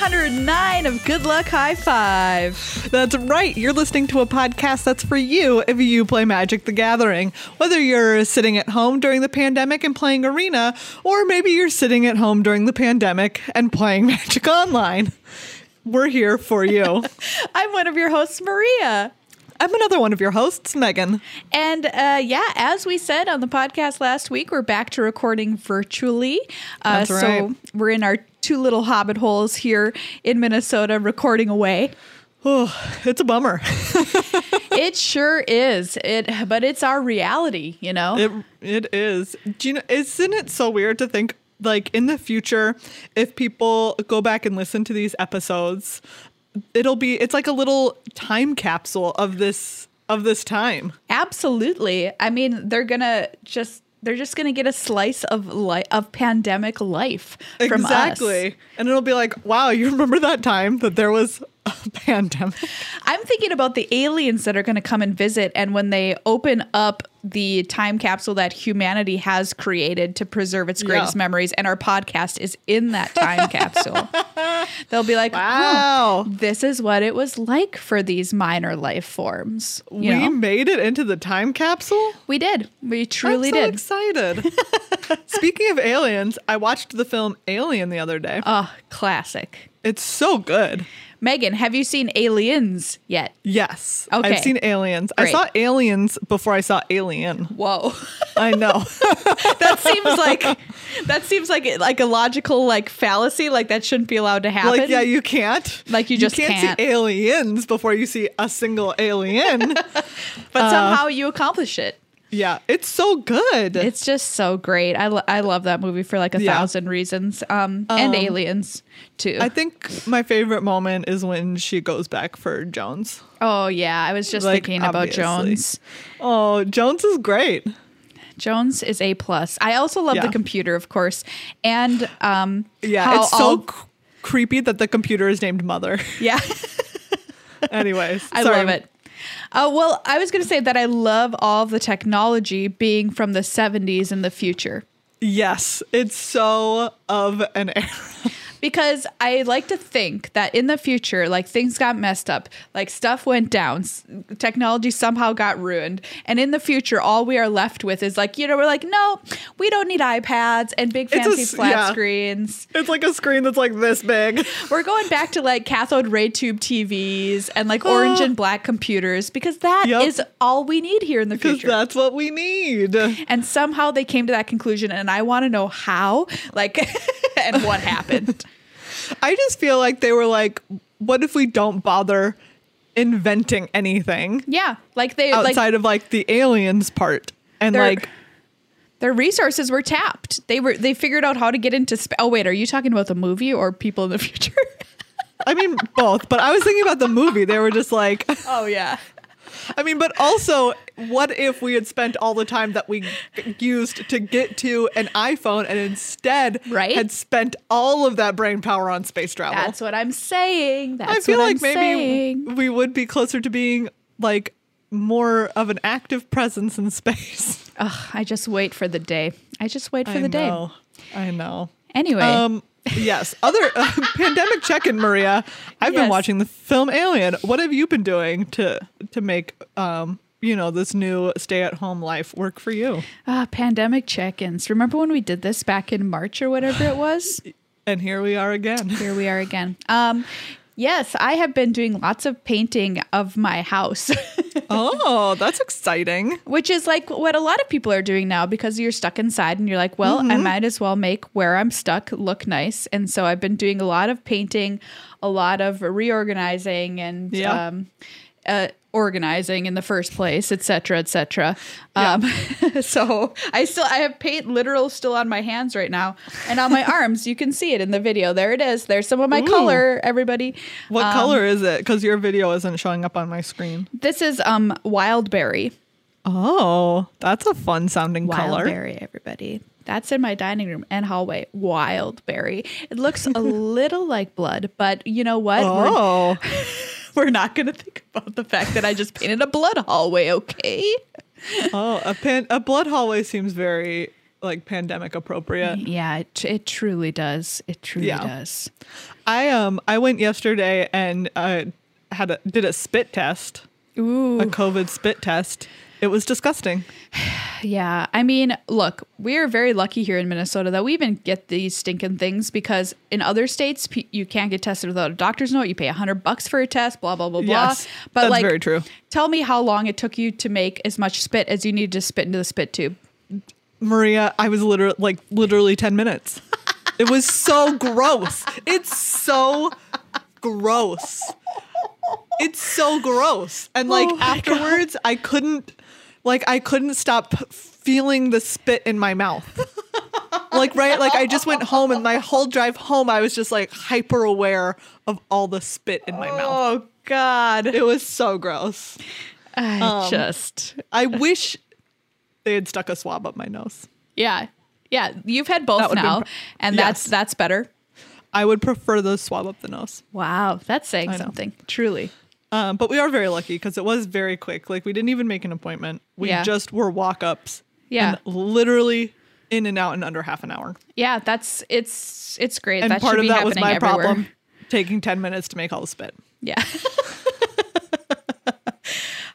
welcome 409 of Good Luck High Five. That's right. You're listening to a podcast that's for you if you play Magic the Gathering. Whether you're sitting at home during the pandemic and playing Arena, or maybe you're sitting at home during the pandemic and playing Magic Online. We're here for you. I'm one of your hosts, Maria. I'm another one of your hosts, Megan. And uh, yeah, as we said on the podcast last week, we're back to recording virtually. Uh, That's right. So we're in our two little hobbit holes here in Minnesota recording away. Oh, it's a bummer. it sure is. It, but it's our reality, you know. It it is. Do you know? Isn't it so weird to think like in the future, if people go back and listen to these episodes, it'll be it's like a little time capsule of this of this time. Absolutely. I mean, they're gonna just they're just gonna get a slice of li- of pandemic life from us. exactly, and it'll be like, wow, you remember that time that there was a pandemic? I'm thinking about the aliens that are going to come and visit, and when they open up the time capsule that humanity has created to preserve its greatest Yeah. memories, and our podcast is in that time capsule, they'll be like, Wow. "Wow, this is what it was like for these minor life forms." You we know? made it into the time capsule. we did. We truly I'm so did. excited. Speaking of aliens, I watched the film Alien the other day. Oh, classic. It's so good. Megan, have you seen Aliens yet? Yes. Okay. I've seen Aliens. Great. I saw Aliens before I saw Alien. Whoa. I know. that seems like that seems like like a logical like fallacy like that shouldn't be allowed to happen. like, yeah, you can't. Like, you just can't, can't. see aliens before you see a single alien. but somehow uh, you accomplish it. Yeah, it's so good. It's just so great. I, lo- I love that movie for like a Yeah. thousand reasons. Um, and Um, aliens too. I think my favorite moment is when she goes back for Jones. oh yeah, I was just Like, thinking about obviously. Jones. Oh, Jones is great. Jones is a plus. I also love Yeah. the computer, of course, and um, Yeah, it's so c- creepy that the computer is named Mother. yeah. Anyways, I sorry. love it. Uh, well, I was going to say that I love all the technology being from the 70s in the future Yes, it's so of an era. because I like to think that in the future, like things got messed up, like stuff went down, s- technology somehow got ruined. And in the future, all we are left with is like, you know, we're like, no, we don't need iPads and big It's a fancy s- flat yeah. screens. It's like a screen that's like this big. We're going back to like cathode ray tube TVs and like ah. orange and black computers because that is Yep. all we need here in the Because future. that's what we need. And somehow they came to that conclusion, and I want to know how, like, and what happened. I just feel like they were like, what if we don't bother inventing anything Yeah, like they like outside of like the aliens part? And They're- like, their resources were tapped. They were they figured out how to get into. Sp- oh wait, are you talking about the movie or people in the future? I mean, both, but I was thinking about the movie. They were just like, oh yeah, I mean, but also, what if we had spent all the time that we used to get to an iPhone and instead Right? had spent all of that brain power on space travel? that's what I'm saying. That's I feel like I'm maybe saying. we would be closer to being like more of an active presence in space. Ugh, I just wait for the day. I just wait for I the day. I know. Anyway, Um. Yes. Other uh, pandemic check-in, Maria. I've been watching the film Alien. What have you been doing to to make um you know this new stay-at-home life work for you? ah, pandemic check-ins. Remember when we did this back in March or whatever it was? And here we are again. Here we are again. Um, yes, I have been doing lots of painting of my house. Oh, that's exciting. which is like what a lot of people are doing now because you're stuck inside and you're like, well, I Mm-hmm. might as well make where I'm stuck look nice. And so I've been doing a lot of painting, a lot of reorganizing and Yeah. um, uh, organizing in the first place, et cetera, et cetera. Um, so I still I have paint literal still on my hands right now and on my arms. You can see it in the video. There it is. There's some of my Ooh. color. Everybody. What Um, color is it? Because your video isn't showing up on my screen. This is um wildberry. Oh, that's a fun sounding color. Wildberry, everybody. That's in my dining room and hallway. Wildberry. It looks a little like blood, but you know what? Oh, we're not going to think about the fact that I just painted a blood hallway, okay? oh, a pan, a blood hallway seems very like pandemic appropriate. Yeah, it, it truly does. It truly Yeah. does. I um I went yesterday and uh, had a did a spit test, Ooh. a COVID spit test. It was disgusting. Yeah, I mean, look, we're very lucky here in Minnesota that we even get these stinking things because in other states pe- you can't get tested without a doctor's note. You pay a hundred bucks for a test, blah blah blah blah. Yes, but that's like, very true. Tell me how long it took you to make as much spit as you needed to spit into the spit tube. Maria, I was literally like literally 10 minutes. It was so gross. It's so gross. It's so gross. And like Oh afterwards, I couldn't like I couldn't stop feeling the spit in my mouth. like right like I just went home and my whole drive home I was just like hyper aware of all the spit in my mouth. Oh God! It was so gross. I Um, just I wish they had stuck a swab up my nose. yeah yeah. You've had both That would've been now, and that's Yes. that's better. I would prefer the swab up the nose. Wow, that's saying something. Truly. Um, but we are very lucky because it was very quick. Like we didn't even make an appointment. We Yeah. just were walk ups. Yeah. And literally in and out in under half an hour. Yeah, that's it's it's great. And that part of be that was my everywhere. problem. Taking 10 minutes to make all the spit. Yeah.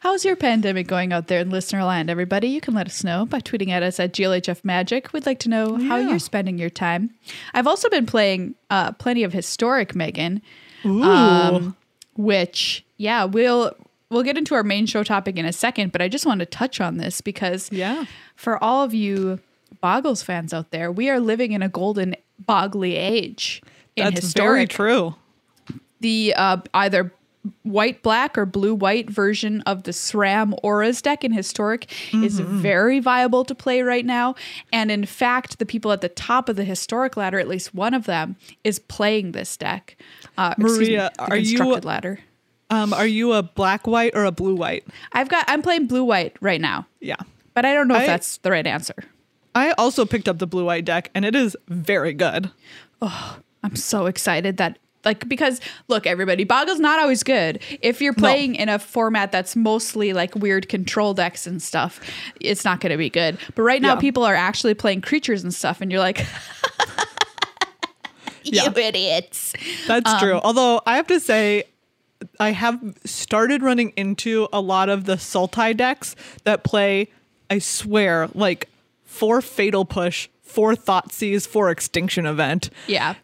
How's your pandemic going out there in listener land, everybody? You can let us know by tweeting at us at GLHF Magic. We'd like to know how you're spending your time. I've also been playing uh, plenty of historic Megan, Ooh. um, which yeah, we'll we'll get into our main show topic in a second. But I just want to touch on this because Yeah. for all of you Boggles fans out there, we are living in a golden Boggly age. That's historic very true. the uh, either white black or blue white version of the SRAM Auras deck in Historic is Mm-hmm. very viable to play right now. And in fact, the people at the top of the Historic ladder, at least one of them, is playing this deck. Uh, me, Maria, the are you- ladder? Um, are you a black white or a blue white? I've got. I'm playing blue white right now, Yeah. but I don't know if I- that's the right answer. I also picked up the blue white deck and it is very good. Oh, I'm so excited that like because look everybody boggle's not always good if you're playing in a format that's mostly like weird control decks and stuff it's not going to be good but right now Yeah. people are actually playing creatures and stuff and you're like you Yeah. idiots That's Um, true. Although I have to say, I have started running into a lot of the Sultai decks that play, I swear, like four Fatal Push, four Thoughtseize, four Extinction Event. yeah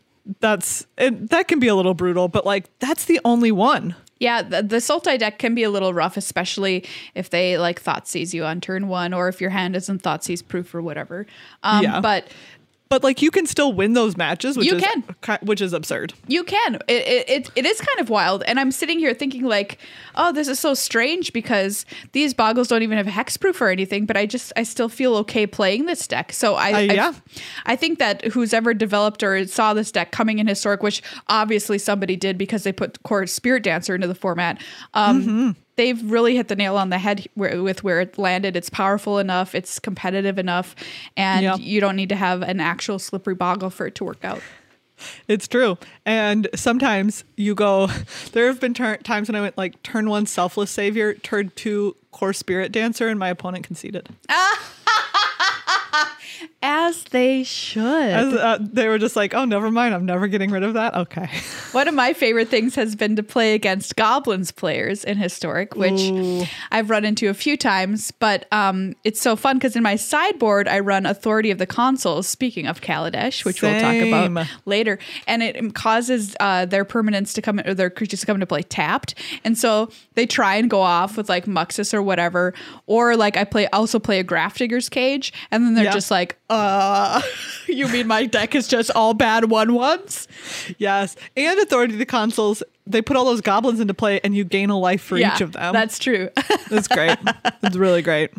That's it, that can be a little brutal, but like that's the only one. yeah the, the sultai deck can be a little rough especially if they like Thoughtseize you on turn one or if your hand isn't Thoughtseize proof or whatever um Yeah. but But like you can still win those matches, which You is can. which is absurd. You can. It, it, it, is kind of wild. And I'm sitting here thinking, like, oh, this is so strange because these boggles don't even have hexproof or anything, but I just, I still feel okay playing this deck. So I, Uh, I, yeah. I think that who's ever developed or saw this deck coming in Historic, which obviously somebody did because they put Kor Spirit Dancer into the format, um, Mm-hmm. They've really hit the nail on the head with where it landed. It's powerful enough, it's competitive enough, and Yeah. you don't need to have an actual slippery boggle for it to work out. It's true. And sometimes you go, there have been tur- times when I went like turn one selfless savior, turn two Kor Spirit Dancer, and my opponent conceded. As they should. As, uh, they were just like, oh, never mind. I'm never getting rid of that. Okay. One of my favorite things has been to play against goblins players in historic, which Ooh. I've run into a few times. But um, it's so fun because in my sideboard I run Authority of the Consuls. Speaking of Kaladesh, which we'll talk about later, and it causes uh, their permanents to come or their creatures to come into play tapped, and so they try and go off with like Muxus or whatever, or like I play also play a Grafdigger's Cage, and then they're Yeah. just like, uh, you mean my deck is just all bad one ones? yes. And authority to the Consuls, they put all those goblins into play and you gain a life for each of them. That's true. That's great. it's really great.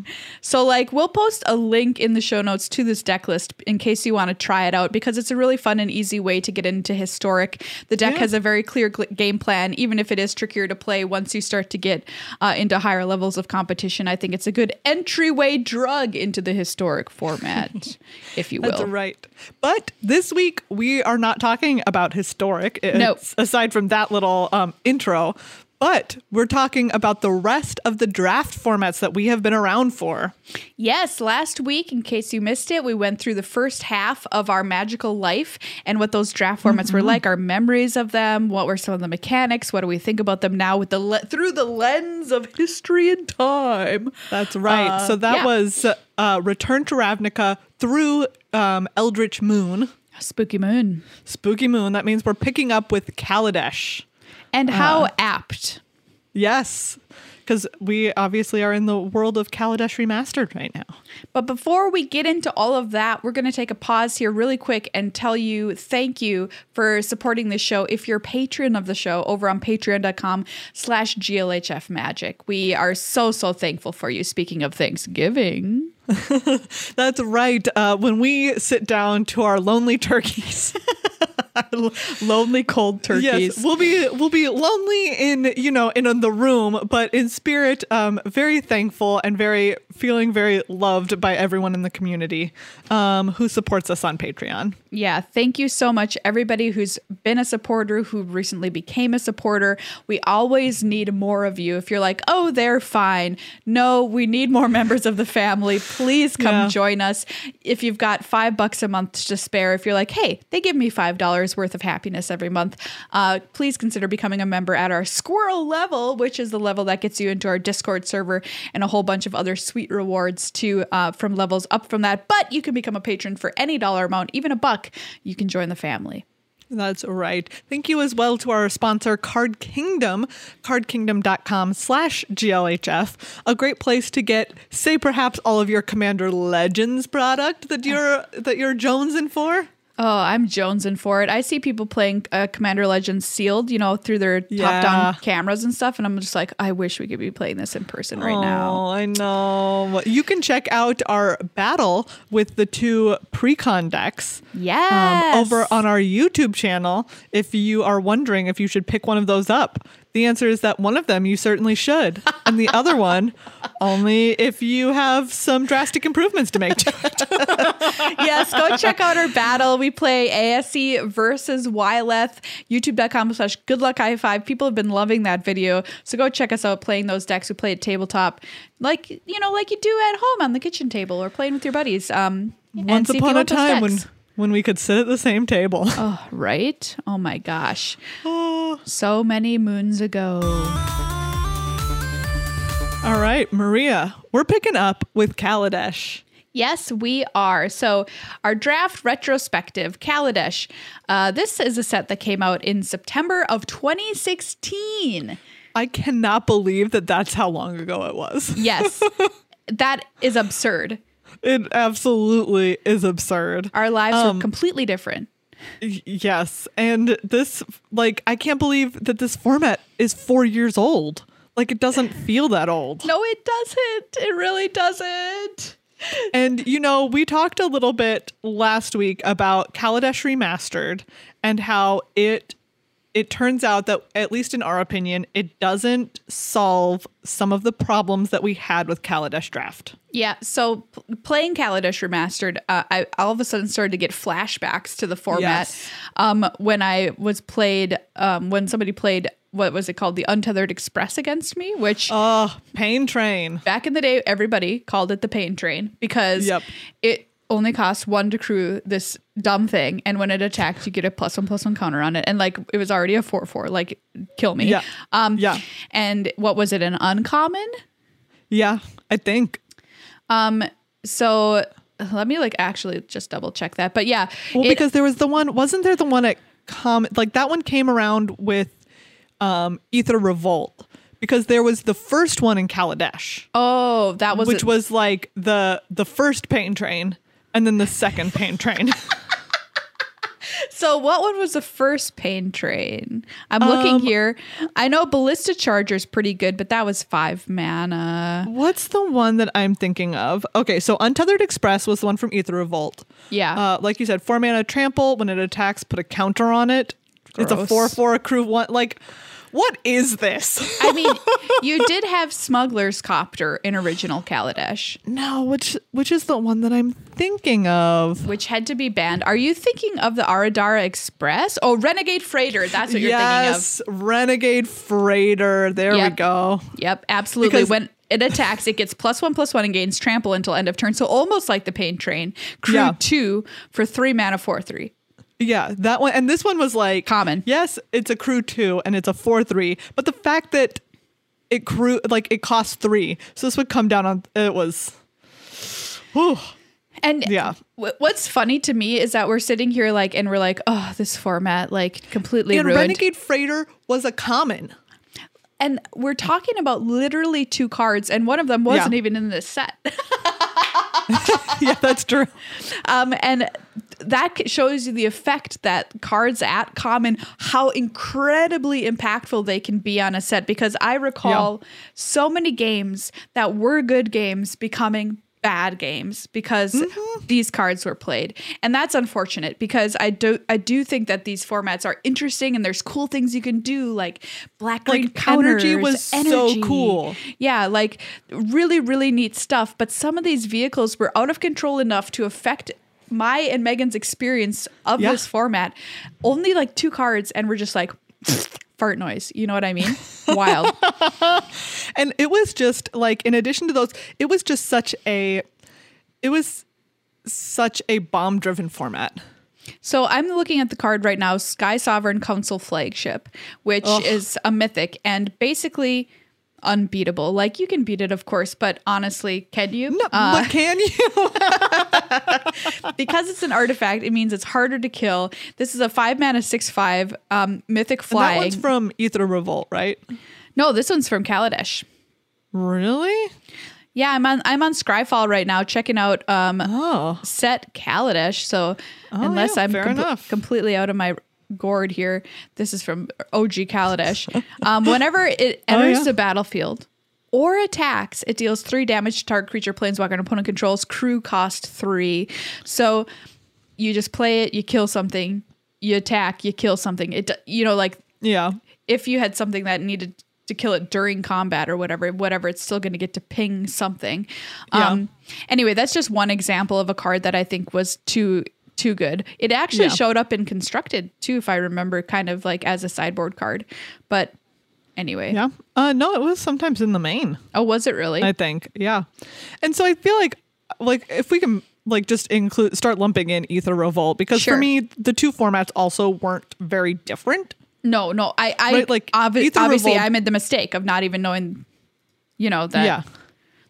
so, like, we'll post a link in the show notes to this deck list in case you want to try it out because it's a really fun and easy way to get into historic. The deck Yeah. has a very clear gl- game plan, even if it is trickier to play once you start to get uh, into higher levels of competition. I think it's a good entryway drug into the historic format, if you will. That's right. But this week we are not talking about historic. It's, Nope. Aside from that little um, intro, But we're talking about the rest of the draft formats that we have been around for. Yes, last week, in case you missed it, we went through the first half of our magical life and what those draft formats were like, our memories of them, what were some of the mechanics, what do we think about them now with the le- through the lens of history and time. That's right. Uh, so that yeah. was uh, Return to Ravnica through um, Eldritch Moon, Spooky Moon. Spooky Moon. That means we're picking up with Kaladesh. And how apt. Yes, because we obviously are in the world of Kaladesh Remastered right now. But before we get into all of that, we're going to take a pause here really quick and tell you thank you for supporting the show. If you're a patron of the show over on patreon.com slash GLHF magic, we are so, so thankful for you. Speaking of Thanksgiving. That's right. Uh, when we sit down to our lonely turkeys. Lonely cold turkeys. Yes, we'll be we'll be lonely in you know in the room, but in spirit, um, very thankful and very feeling very loved by everyone in the community, um, who supports us on Patreon. Yeah, thank you so much, everybody who's been a supporter, who recently became a supporter. We always need more of you. If you're like, oh, they're fine. No, we need more members of the family. Please come Yeah. join us. If you've got five bucks a month to spare, if you're like, hey, they give me $5 worth of happiness every month, uh, please consider becoming a member at our squirrel level, which is the level that gets you into our Discord server and a whole bunch of other sweet rewards too uh, from levels up from that. But you can become a patron for any dollar amount, even a buck. You can join the family. That's right. Thank you as well to our sponsor, Card Kingdom, cardkingdom.com slash GLHF. A great place to get, say, perhaps all of your Commander Legends product that you're that you're jonesing for. Oh, I'm jonesing for it. I see people playing uh, Commander Legends sealed, you know, through their Yeah. top-down cameras and stuff, and I'm just like, I wish we could be playing this in person right now. Oh, I know. You can check out our battle with the two precon decks Yes. um, over on our YouTube channel if you are wondering if you should pick one of those up. The answer is that one of them you certainly should, and the other one only if you have some drastic improvements to make to it. yes, go check out our battle. We play Aesi versus Wyleth. YouTube.com slash good luck high five. People have been loving that video. So go check us out playing those decks. We play at tabletop. Like, you know, like you do at home on the kitchen table or playing with your buddies. Um Once see if you upon a time when. When we could sit at the same table. Oh, right? Oh my gosh. Oh. So many moons ago. All right, Maria, we're picking up with Kaladesh. Yes, we are. So, our draft retrospective, Kaladesh. Uh, this is a set that came out in September of 2016. I cannot believe that that's how long ago it was. Yes, that is absurd. It absolutely is absurd. Our lives Um, were completely different. Yes. And this, like, I can't believe that this format is four years old. Like, it doesn't feel that old. No, it doesn't. It really doesn't. And, you know, we talked a little bit last week about Kaladesh Remastered and how it. It turns out that, at least in our opinion, it doesn't solve some of the problems that we had with Kaladesh Draft. Yeah, so p- playing Kaladesh Remastered, uh, I all of a sudden started to get flashbacks to the format. Yes. Um, when I was played, um, when somebody played, what was it called, the Untethered Express against me, which Oh, Pain Train. back in the day, everybody called it the Pain Train because Yep. it only costs one to crew this dumb thing, and when it attacks, you get a plus one plus one counter on it, and like it was already a four four, like kill me. Yeah. Um, Yeah. And what was it? An uncommon. Yeah, I think. Um, so let me like actually just double check that. But yeah, Well, it- because there was the one, wasn't there the one at com like that one came around with um Aether Revolt because there was the first one in Kaladesh, oh, that was which it. was like the the first pain train and then the second pain train. so. What one was the first pain train? I'm looking Um, here. I know Ballista Charger's pretty good, but that was five mana. What's the one that I'm thinking of? Okay, so Untethered Express was the one from Aether Revolt. Yeah. Uh, like you said, four mana trample. When it attacks, put a counter on it. It's a four four accrue one. Like, what is this? I mean, you did have Smuggler's Copter in original Kaladesh, no, which which is the one that I'm thinking of? which had to be banned. Are you thinking of the Aradara Express? Oh, Renegade Freighter. That's what you're thinking of. yes, Renegade Freighter. There we go. Yep, absolutely. Because- when it attacks, it gets plus one, plus one, and gains trample until end of turn. So almost like the Pain Train. Crew Yeah. two for three mana, four, three. Yeah, that one and this one was like Common. Yes, it's a crew two and it's a four three, but the fact that it crew like it costs three, so this would come down on it was. Whew. And Yeah. wh- what's funny to me is that we're sitting here like, and we're like, oh, this format like completely And ruined. Renegade Freighter was a common. and we're talking about literally two cards, and one of them wasn't Yeah. even in this set. yeah, that's true. um, and that shows you the effect that cards at common, how incredibly impactful they can be on a set. Because I recall so many games that were good games becoming bad games because Mm-hmm. these cards were played and that's unfortunate because i do i do think that these formats are interesting and there's cool things you can do like black green Like, energy counters, was so cool. Yeah, like really, really neat stuff. But some of these vehicles were out of control enough to affect my and Megan's experience of Yeah. this format. Only like two cards, and we're just like fart noise. You know what I mean? Wild. And it was just like in addition to those, it was just such a it was such a bomb driven format. So I'm looking at the card right now, Skysovereign Consul Flagship, which Ugh. is a mythic and basically unbeatable. Like you can beat it, of course, but honestly, can you? No, Uh, but can you? because it's an artifact, it means it's harder to kill. This is a five mana six five um, mythic fly. that one's from Aether Revolt, right? no, this one's from Kaladesh. Really? Yeah, I'm on I'm on Scryfall right now checking out um, Oh. set Kaladesh. So unless yeah, I'm enough. completely out of my gourd here, this is from OG Kaladesh. um, whenever it Oh, enters yeah. the battlefield or attacks, it deals three damage to target creature, planeswalker, and opponent controls. Crew cost three. So you just play it, you kill something, you attack, you kill something. It you know like Yeah. if you had something that needed to kill it during combat or whatever, whatever, it's still going to get to ping something. Yeah. Um, anyway, that's just one example of a card that I think was too too good. It actually showed up in constructed too, if I remember, kind of like as a sideboard card. But anyway, Yeah. Uh no, it was sometimes in the main, oh, was it really? I think. Yeah. And so I feel like like if we can like just include start lumping in Aether Revolt because Sure. for me the two formats also weren't very different. no, no, I, I Right, like, obvi- obviously Revolt- I made the mistake of not even knowing, you know that yeah.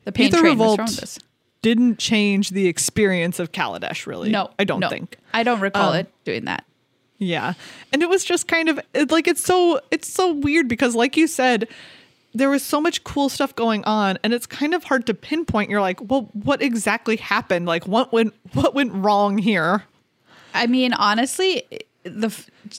the pain Ether train was Revolt throwing this. Didn't change the experience of Kaladesh really. No, I don't no. think. I don't recall Um, it doing that. Yeah. And it was just kind of it, like it's so it's so weird because like you said there was so much cool stuff going on and it's kind of hard to pinpoint. You're like, "Well, what exactly happened? Like what went what went wrong here?" I mean, honestly, the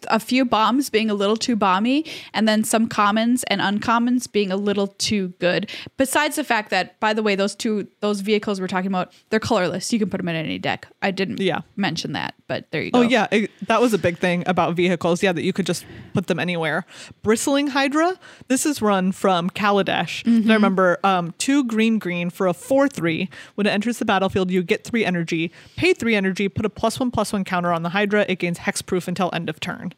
a few bombs being a little too bomby, and then some commons and uncommons being a little too good. Besides the fact that, by the way, those two those vehicles we're talking about, they're colorless. You can put them in any deck. I didn't Yeah. mention that, but there you go. Oh yeah, it, that was a big thing about vehicles. Yeah, that you could just put them anywhere. Bristling Hydra. This is run from Kaladesh. And I remember um, two green green for a four three. When it enters the battlefield, you get three energy. Pay three energy. Put a plus one plus one counter on the Hydra. It gains hexproof until end of turn.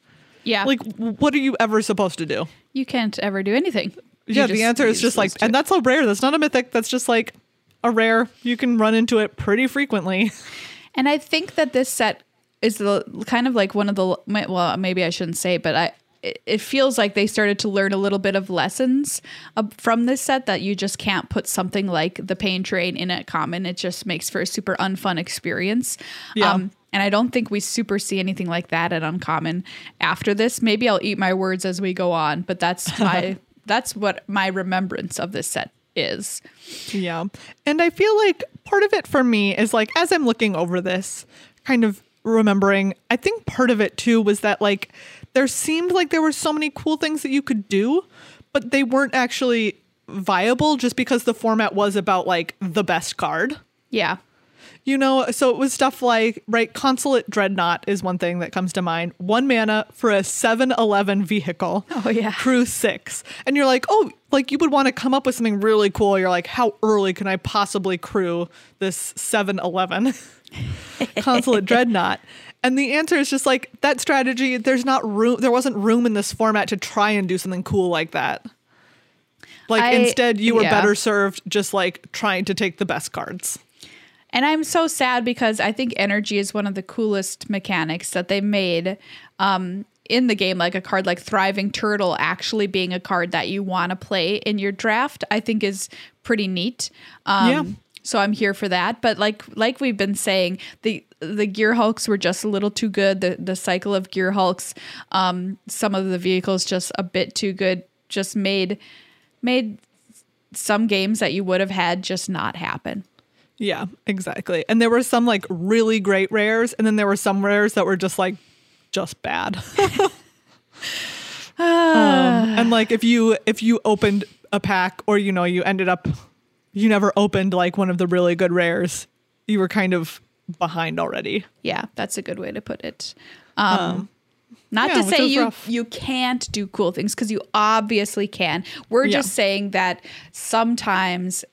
yeah. Like, what are you ever supposed to do? you can't ever do anything. You yeah, the answer is just like, and that's so rare. That's not a mythic. That's just like a rare. You can run into it pretty frequently. And I think that this set is the kind of like one of the well, maybe I shouldn't say, but I it- it feels like they started to learn a little bit of lessons uh, from this set that you just can't put something like the pain train in at common. It just makes for a super unfun experience. Yeah. And I don't think we super see anything like that at uncommon after this. Maybe I'll eat my words as we go on, but that's my that's what my remembrance of this set is. Yeah. And I feel like part of it for me is like, as I'm looking over this, kind of remembering, I think part of it too was that like there seemed like there were so many cool things that you could do, but they weren't actually viable just because the format was about like the best card. Yeah. You know, so it was stuff like, right, Consulate Dreadnought is one thing that comes to mind. One mana for a 7 Eleven vehicle. Oh, yeah. Crew six. And you're like, oh, like you would want to come up with something really cool. You're like, how early can I possibly crew this 7 Eleven Consulate Dreadnought? And the answer is just like that strategy, there's not room, there wasn't room in this format to try and do something cool like that. Like I- instead, you were yeah. better served just like trying to take the best cards. And I'm so sad because I think energy is one of the coolest mechanics that they made um, in the game. Like a card like Thriving Turtle actually being a card that you want to play in your draft, I think is pretty neat. Um, Yeah. So I'm here for that. But like like we've been saying, the the Gearhulks were just a little too good. The the cycle of Gearhulks, um, some of the vehicles just a bit too good. Just made made some games that you would have had just not happen. Yeah, exactly. And there were some like really great rares, and then there were some rares that were just like just bad. um, and like if you if you opened a pack or you know you ended up you never opened like one of the really good rares, you were kind of behind already. Yeah, that's a good way to put it. Um, not yeah, to say you rough. you can't do cool things because you obviously can. We're Yeah. just saying that sometimes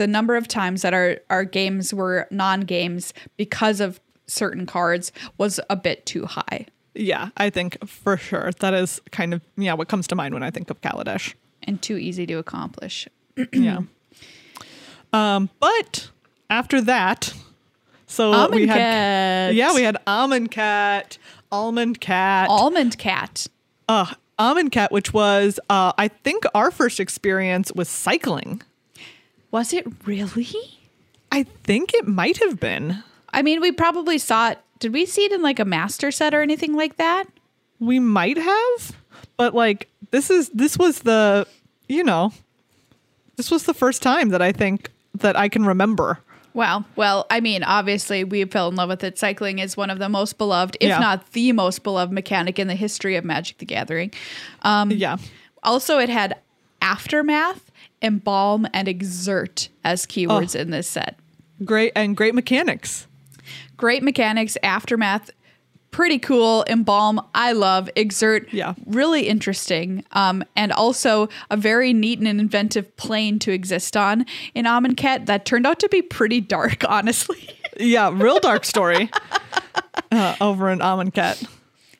the number of times that our our games were non games because of certain cards was a bit too high Yeah, I think for sure that is kind of yeah what comes to mind when I think of Kaladesh. and too easy to accomplish. yeah. Um, but after that, so we had Cat. yeah we had Amonkhet, Almond Cat, Amonkhet. uh, Amonkhet, which was uh, I think our first experience with cycling. Was it really? I think it might have been. I mean, we probably saw it. Did we see it in like a master set or anything like that? We might have, but like this is this was the you know this was the first time that I think that I can remember. Wow. Well, I mean, obviously, we fell in love with it. Cycling is one of the most beloved, if Yeah. not the most beloved mechanic in the history of Magic the Gathering. Um, Yeah. Also, it had aftermath, embalm, and exert as keywords Oh. in this set. Great and great mechanics. Great mechanics, aftermath, pretty cool. Embalm, I love. Exert, Yeah. really interesting. Um, and also a very neat and inventive plane to exist on in Amonkhet that turned out to be pretty dark, honestly. Yeah, real dark story uh, over in Amonkhet.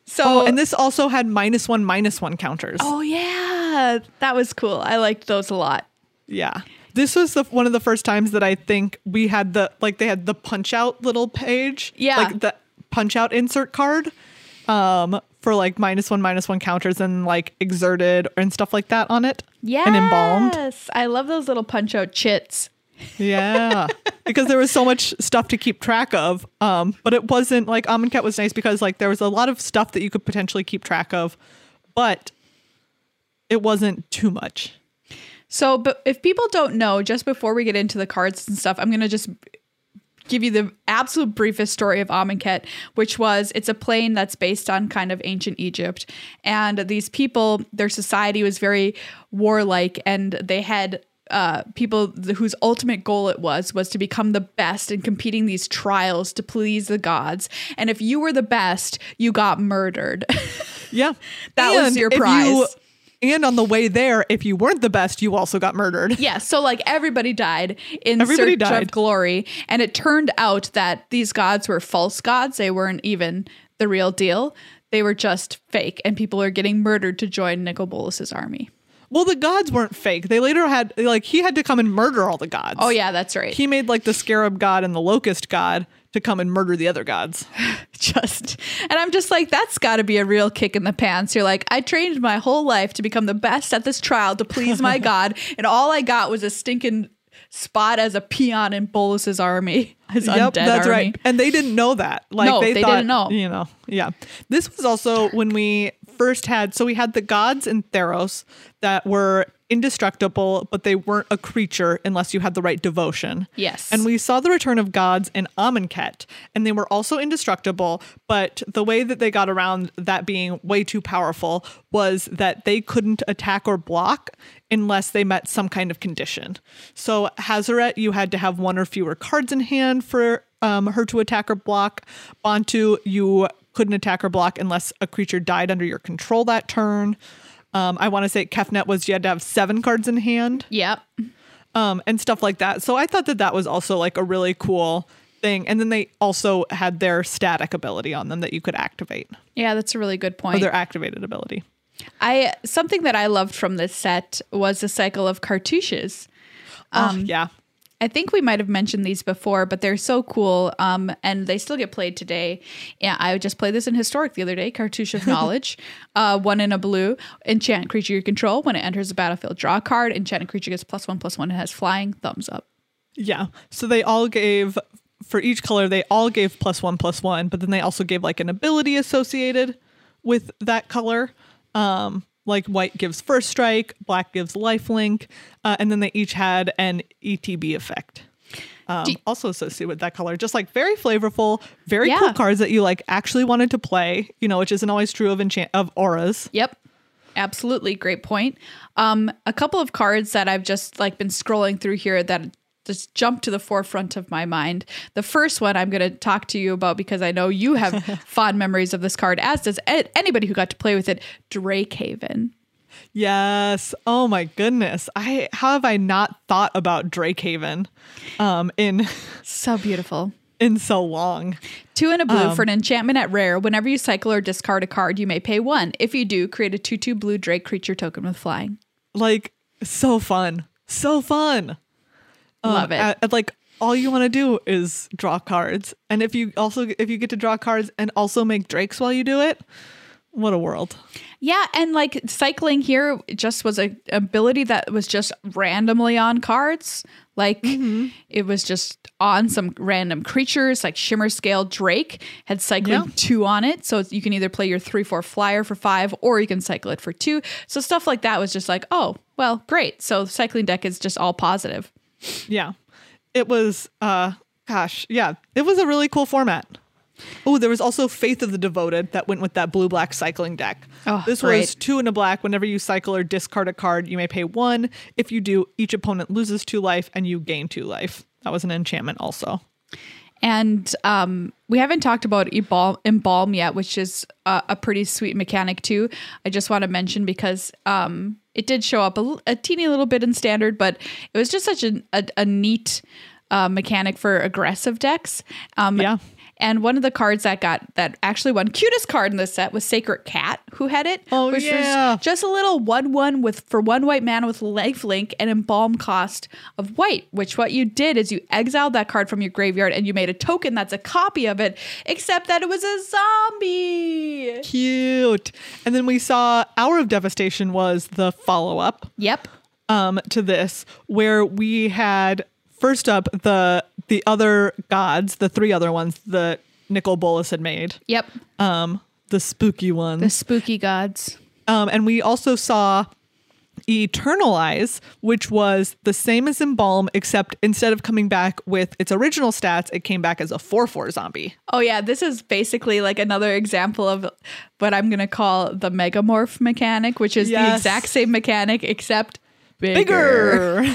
So, Oh, and this also had minus one, minus one counters. Oh yeah, that was cool. I liked those a lot. Yeah. This was the one of the first times that I think we had the like they had the punch out little page. Yeah. Like the punch out insert card. Um for like minus one, minus one counters and like exerted and stuff like that on it. Yeah, And embalmed. Yes, I love those little punch out chits. Yeah. because there was so much stuff to keep track of. Um, but it wasn't like Amonkhet was nice because like there was a lot of stuff that you could potentially keep track of, but it wasn't too much. So, but if people don't know, just before we get into the cards and stuff, I'm gonna just give you the absolute briefest story of Amonkhet, which was it's a plane that's based on kind of ancient Egypt, and these people, their society was very warlike, and they had. Uh, people th- whose ultimate goal it was was to become the best in competing these trials to please the gods and if you were the best you got murdered Yeah. That was your prize. And on the way there, if you weren't the best, you also got murdered. Yeah, so like everybody died in Everybody search died. of glory, and it turned out that these gods were false gods. They weren't even the real deal. They were just fake, and people are getting murdered to join Nicol Bolas's army. Well, the gods weren't fake. They later had like he had to come and murder all the gods. Oh yeah, that's right. He made like the scarab god and the locust god to come and murder the other gods. just and I'm just like, that's got to be a real kick in the pants. You're like, I trained my whole life to become the best at this trial to please my god, and all I got was a stinking spot as a peon in Bolas's army. His yep, that's army. right. And they didn't know that. Like No, they, they thought, didn't know. You know, yeah. This was also when we first had. So we had the gods in Theros that were indestructible, but they weren't a creature unless you had the right devotion. Yes. And we saw the return of gods in Amonkhet, and they were also indestructible. But the way that they got around that being way too powerful was that they couldn't attack or block unless they met some kind of condition. So Hazoret, you had to have one or fewer cards in hand for um, her to attack or block. Bontu, you couldn't attack or block unless a creature died under your control that turn. Um, I want to say Kefnet was you had to have seven cards in hand Yep. um, and stuff like that. So I thought that that was also like a really cool thing. And then they also had their static ability on them that you could activate, Yeah, that's a really good or point. their activated ability. I something that I loved from this set was the cycle of cartouches. oh, yeah. I think we might have mentioned these before, but they're so cool, um, and they still get played today. Yeah, I just played this in historic the other day. Cartouche of Knowledge, uh, one in a blue. Enchant creature you control when it enters the battlefield. Draw a card. Enchant creature gets plus one plus one. It has flying. Thumbs up. Yeah. So they all gave for each color they all gave plus one plus one, but then they also gave like an ability associated with that color. Um, like white gives first strike, black gives lifelink, uh, and then they each had an ETB effect. Um, Do- also associated with that color, just like very flavorful, very Yeah. cool cards that you like actually wanted to play. You know, which isn't always true of enchant of auras. Yep. Absolutely great point. Um, a couple of cards that I've just like been scrolling through here that just jump to the forefront of my mind. The first one I'm going to talk to you about because I know you have fond memories of this card, as does anybody who got to play with it. Drake Haven. Yes. Oh my goodness. I how have I not thought about Drake Haven um in So beautiful. in so long. Two and a blue for an enchantment at rare. Whenever you cycle or discard a card, you may pay one. If you do, create a 2 2 blue Drake creature token with flying. Like so fun. So fun. Um, Love it. a- and, like all you want to do is draw cards. And if you also if you get to draw cards and also make drakes while you do it, what a world. Yeah, and like cycling here just was a ability that was just randomly on cards. Like it was just on some random creatures, like Shimmerscale Drake had cycling Yeah. two on it. So you can either play your three four flyer for five, or you can cycle it for two. So stuff like that was just like, oh, well, great. So cycling deck is just all positive. Yeah. It was uh gosh, yeah. It was a really cool format. Oh, there was also Faith of the Devoted that went with that blue black cycling deck. Oh, this great. was two in a black. Whenever you cycle or discard a card, you may pay one. If you do, each opponent loses two life and you gain two life. That was an enchantment also. And um, we haven't talked about embalm, embalm yet, which is a, a pretty sweet mechanic too. I just want to mention because um, it did show up a teeny little bit in standard, but it was just such a, a neat uh, mechanic for aggressive decks. Um, Yeah. And one of the cards that got that actually won cutest card in this set was Sacred Cat, who had it. Oh, which yeah. was just a little one one with for one white mana with life link and embalm cost of white. Which what you did is you exiled that card from your graveyard and you made a token that's a copy of it, except that it was a zombie. Cute. And then we saw Hour of Devastation was the follow up. Yep. um, to this, where we had first up the the other gods, the three other ones that Nicol Bolas had made, Yep. um, the spooky ones, The spooky gods. um, and we also saw Eternalize, which was the same as Embalm, except instead of coming back with its original stats, it came back as a four four zombie. Oh yeah, this is basically like another example of what I'm gonna call the megamorph mechanic, which is the exact same mechanic except bigger. Bigger.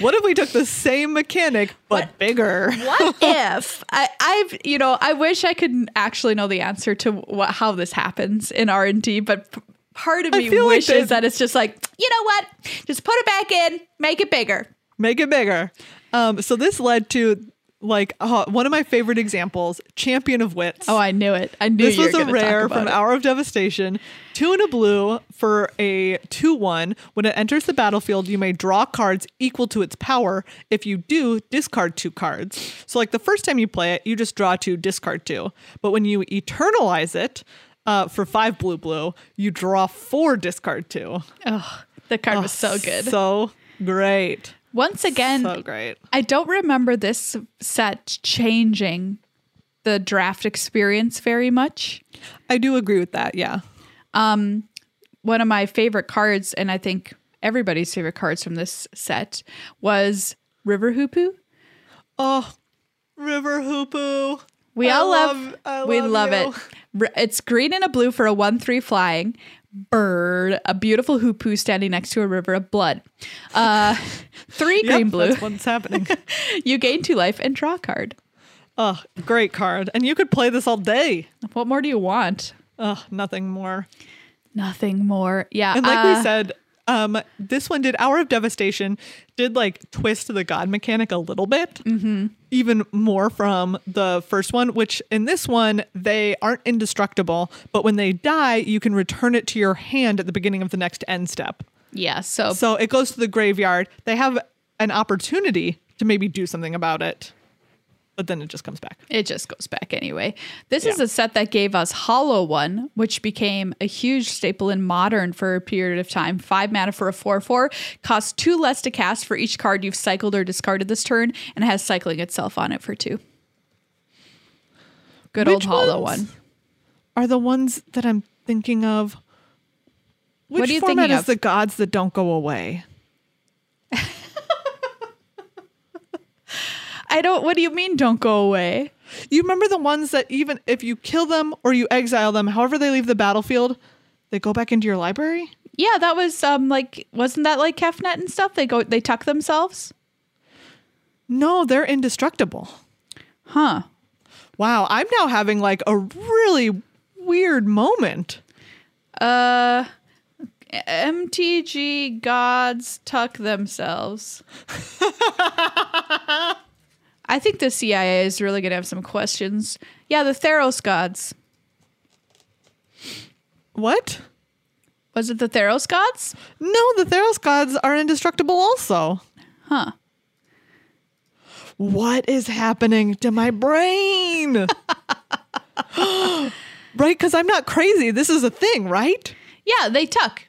what if we took the same mechanic but bigger? what if I, I've you know I wish I could actually know the answer to what how this happens in R and D, but p- part of I me feel like wishes that it's just like you know what, just put it back in, make it bigger. make it bigger. Um, so this led to like uh, one of my favorite examples, Champion of Wits. Oh, I knew it. I knew this was a rare from it. Hour of Devastation. Two and a blue for a 2 1. When it enters the battlefield, you may draw cards equal to its power. If you do, discard two cards. So, like the first time you play it, you just draw two, discard two. But when you eternalize it uh, for five blue blue, you draw four, discard two. Oh, the card was so good. So great. Once again, so great. I don't remember this set changing the draft experience very much. I do agree with that. Yeah. Um, one of my favorite cards, and I think everybody's favorite cards from this set, was River Hoopoe. Oh, River Hoopoe. We I all love, I we love you. it. It's green and a blue for a one three flying. Bird, a beautiful hoopoe standing next to a river of blood. Uh, three green Yep, blue. That's what's happening. You gain two life and draw a card. oh, great card. And you could play this all day. What more do you want? Oh, nothing more. Nothing more. Yeah. And like uh, we said, um, this one did Hour of Devastation, did like twist the god mechanic a little bit, mm-hmm. even more from the first one, which in this one, they aren't indestructible, but when they die, you can return it to your hand at the beginning of the next end step. Yeah. So, So it goes to the graveyard. They have an opportunity to maybe do something about it, but then it just comes back. it just goes back anyway. This is a set that gave us Hollow One, which became a huge staple in modern for a period of time. Five mana for a 4 4, costs two less to cast for each card you've cycled or discarded this turn, and has cycling itself on it for two. Good old Hollow One. Are the ones that I'm thinking of? Which What are you format thinking is of? the gods that don't go away? I don't, what do you mean don't go away? You remember the ones that even if you kill them or you exile them, however they leave the battlefield, they go back into your library? Yeah, that was um like wasn't that like Kefnet and stuff? They go they tuck themselves? No, they're indestructible. Huh. Wow, I'm now having like a really weird moment. Uh MTG gods tuck themselves. I think the CIA is really gonna have some questions. Yeah, the Theros gods. What? Was it the Theros gods? No, the Theros gods are indestructible also. Huh. What is happening to my brain? right? Because I'm not crazy. This is a thing, right? Yeah, they tuck.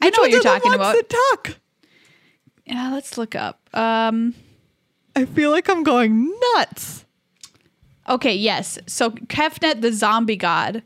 I know what you're talking about. That tuck? yeah, let's look up. Um I feel like I'm going nuts. Okay, yes. So Kefnet, the zombie god.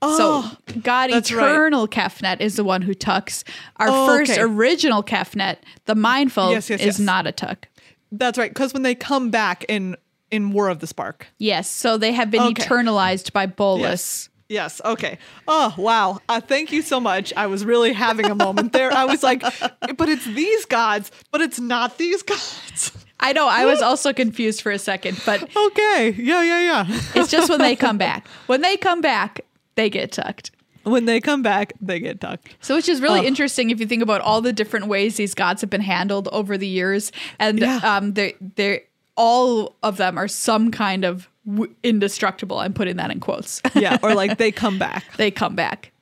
Oh, so God that's right. Eternal Kefnet is the one who tucks. Our Oh, first okay. original Kefnet, the Mindful, Yes, yes, is yes. not a tuck. That's right. Because when they come back in in War of the Spark. Yes, so they have been Okay. eternalized by Bolas. Yes. Yes. Okay. Oh wow. Uh, thank you so much. I was really having a moment there. I was like, but it's these gods, but it's not these gods. I know, I was also confused for a second, but Okay. Yeah. Yeah. Yeah. it's just when they come back. When they come back, they get tucked. when they come back, they get tucked. So, which is really Oh. interesting if you think about all the different ways these gods have been handled over the years, and Yeah. um, they they all of them are some kind of w- indestructible. I'm putting that in quotes. Yeah. Or like they come back. they come back.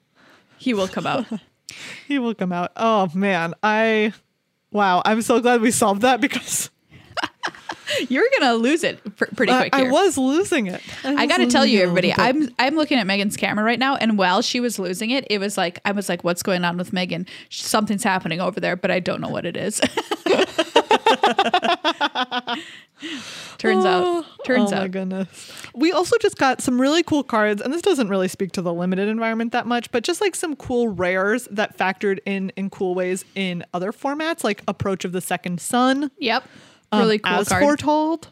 He will come out. He will come out. Oh man. I. Wow. I'm so glad we solved that because You're gonna lose it pr- pretty I, quick I was losing it. I was got to tell you, it a little everybody. I'm I'm looking at Megan's camera right now, and while she was losing it, it was like I was like, "What's going on with Megan? Something's happening over there, but I don't know what it is." turns out, turns out. oh, oh my goodness. We also just got some really cool cards, and this doesn't really speak to the limited environment that much, but just like some cool rares that factored in in cool ways in other formats, like Approach of the Second Sun, yep, really cool as card. foretold,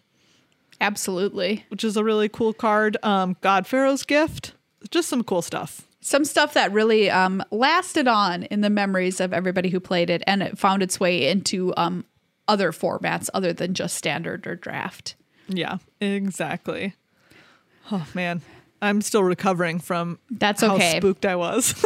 Absolutely, which is a really cool card. Um, God Pharaoh's Gift, just some cool stuff. some stuff that really um, lasted on in the memories of everybody who played it, and it found its way into um, other formats other than just standard or draft. Yeah, exactly. Oh man, I'm still recovering from That's how okay. spooked I was.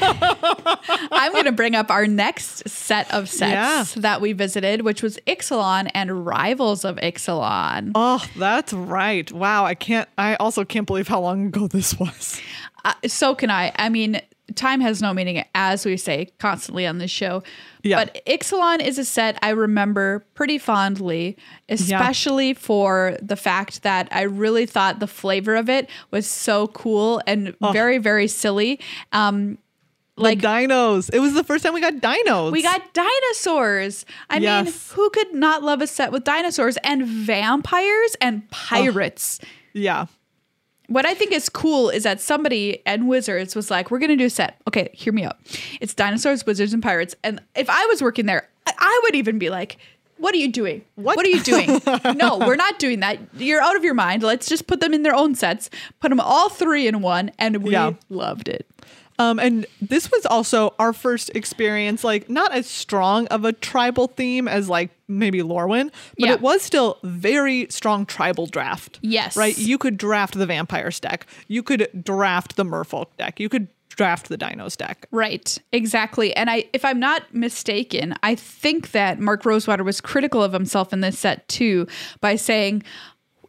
I'm going to bring up our next set of sets Yeah. that we visited, which was Ixalan and Rivals of Ixalan. oh, that's right. Wow, I can't. I also can't believe how long ago this was. Uh, so can I. I mean, time has no meaning, as we say constantly on this show. Yeah. But Ixalan is a set I remember pretty fondly, especially for the fact that I really thought the flavor of it was so cool and very, very silly. Um, Like like dinos. It was the first time we got dinos. We got dinosaurs. I mean, who could not love a set with dinosaurs and vampires and pirates? yeah. What I think is cool is that somebody and Wizards was like, we're going to do a set. Okay, hear me out. It's dinosaurs, wizards, and pirates. And if I was working there, I, I would even be like, what are you doing? What? are you doing? no, we're not doing that. You're out of your mind. Let's just put them in their own sets, put them all three in one. And we Yeah. loved it. Um, and this was also our first experience, like not as strong of a tribal theme as like maybe Lorwyn, but Yeah. it was still very strong tribal draft. Yes. Right? You could draft the vampires deck. You could draft the merfolk deck. You could draft the dinos deck. Right, exactly. And I if I'm not mistaken, I think that Mark Rosewater was critical of himself in this set too by saying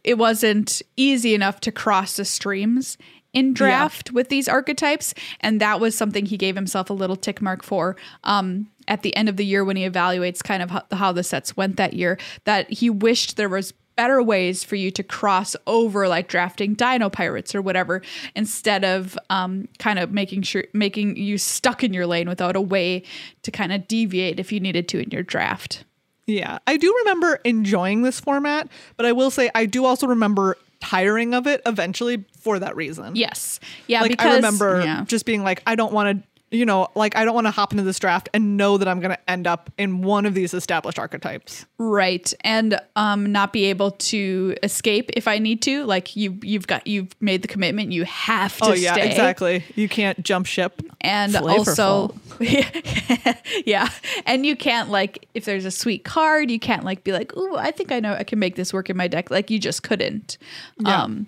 it wasn't easy enough to cross the streams in draft with these archetypes and that was something he gave himself a little tick mark for um at the end of the year when he evaluates kind of how, how the sets went that year that he wished there was better ways for you to cross over like drafting dino pirates or whatever instead of um, kind of making sure making you stuck in your lane without a way to kind of deviate if you needed to in your draft Yeah. I do remember enjoying this format, but I will say I do also remember tiring of it eventually for that reason. yes yeah like because I remember yeah. just being like, I don't want to, you know, like I don't want to hop into this draft and know that I'm going to end up in one of these established archetypes. right and um not be able to escape if i need to like you you've got you've made the commitment you have to oh yeah, stay exactly. You can't jump ship. and Flavorful. also yeah and you can't like if there's a sweet card you can't like be like ooh i think i know i can make this work in my deck like you just couldn't Yeah. um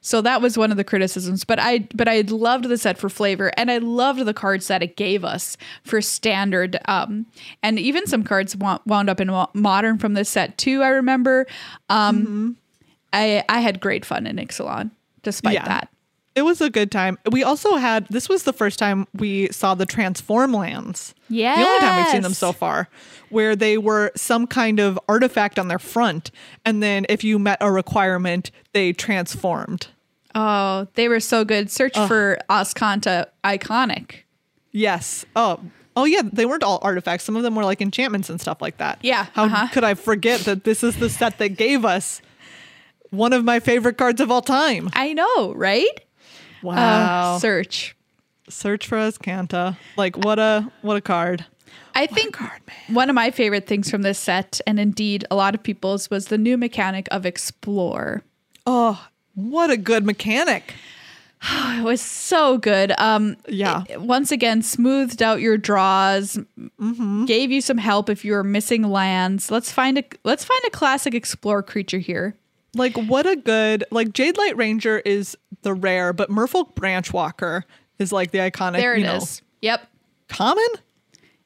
so that was one of the criticisms but i but i loved the set for flavor and i loved the cards that it gave us for standard um and even some cards wound up in modern from this set too i remember um Mm-hmm. i i had great fun in ixalan despite Yeah. that It was a good time. We also had this was the first time we saw the transform lands. Yeah. The only time we've seen them so far, where they were some kind of artifact on their front, and then if you met a requirement, they transformed. Oh, they were so good. Search for Azcanta Iconic. Yes. Oh. Oh yeah, they weren't all artifacts. Some of them were like enchantments and stuff like that. Yeah, How uh-huh. could I forget that this is the set that gave us one of my favorite cards of all time? I know, right? Wow. Uh, search. Search for Azcanta. Like what a what a card. I think card, one of my favorite things from this set, and indeed a lot of people's, was the new mechanic of Explore. Oh, what a good mechanic. It was so good. Um, Yeah. it- once again, smoothed out your draws, Mm-hmm. gave you some help if you were missing lands. Let's find a let's find a classic Explore creature here. Like what a good like Jadelight Ranger is the rare, but Merfolk Branchwalker is like the iconic. There it you know, is. Yep, Common?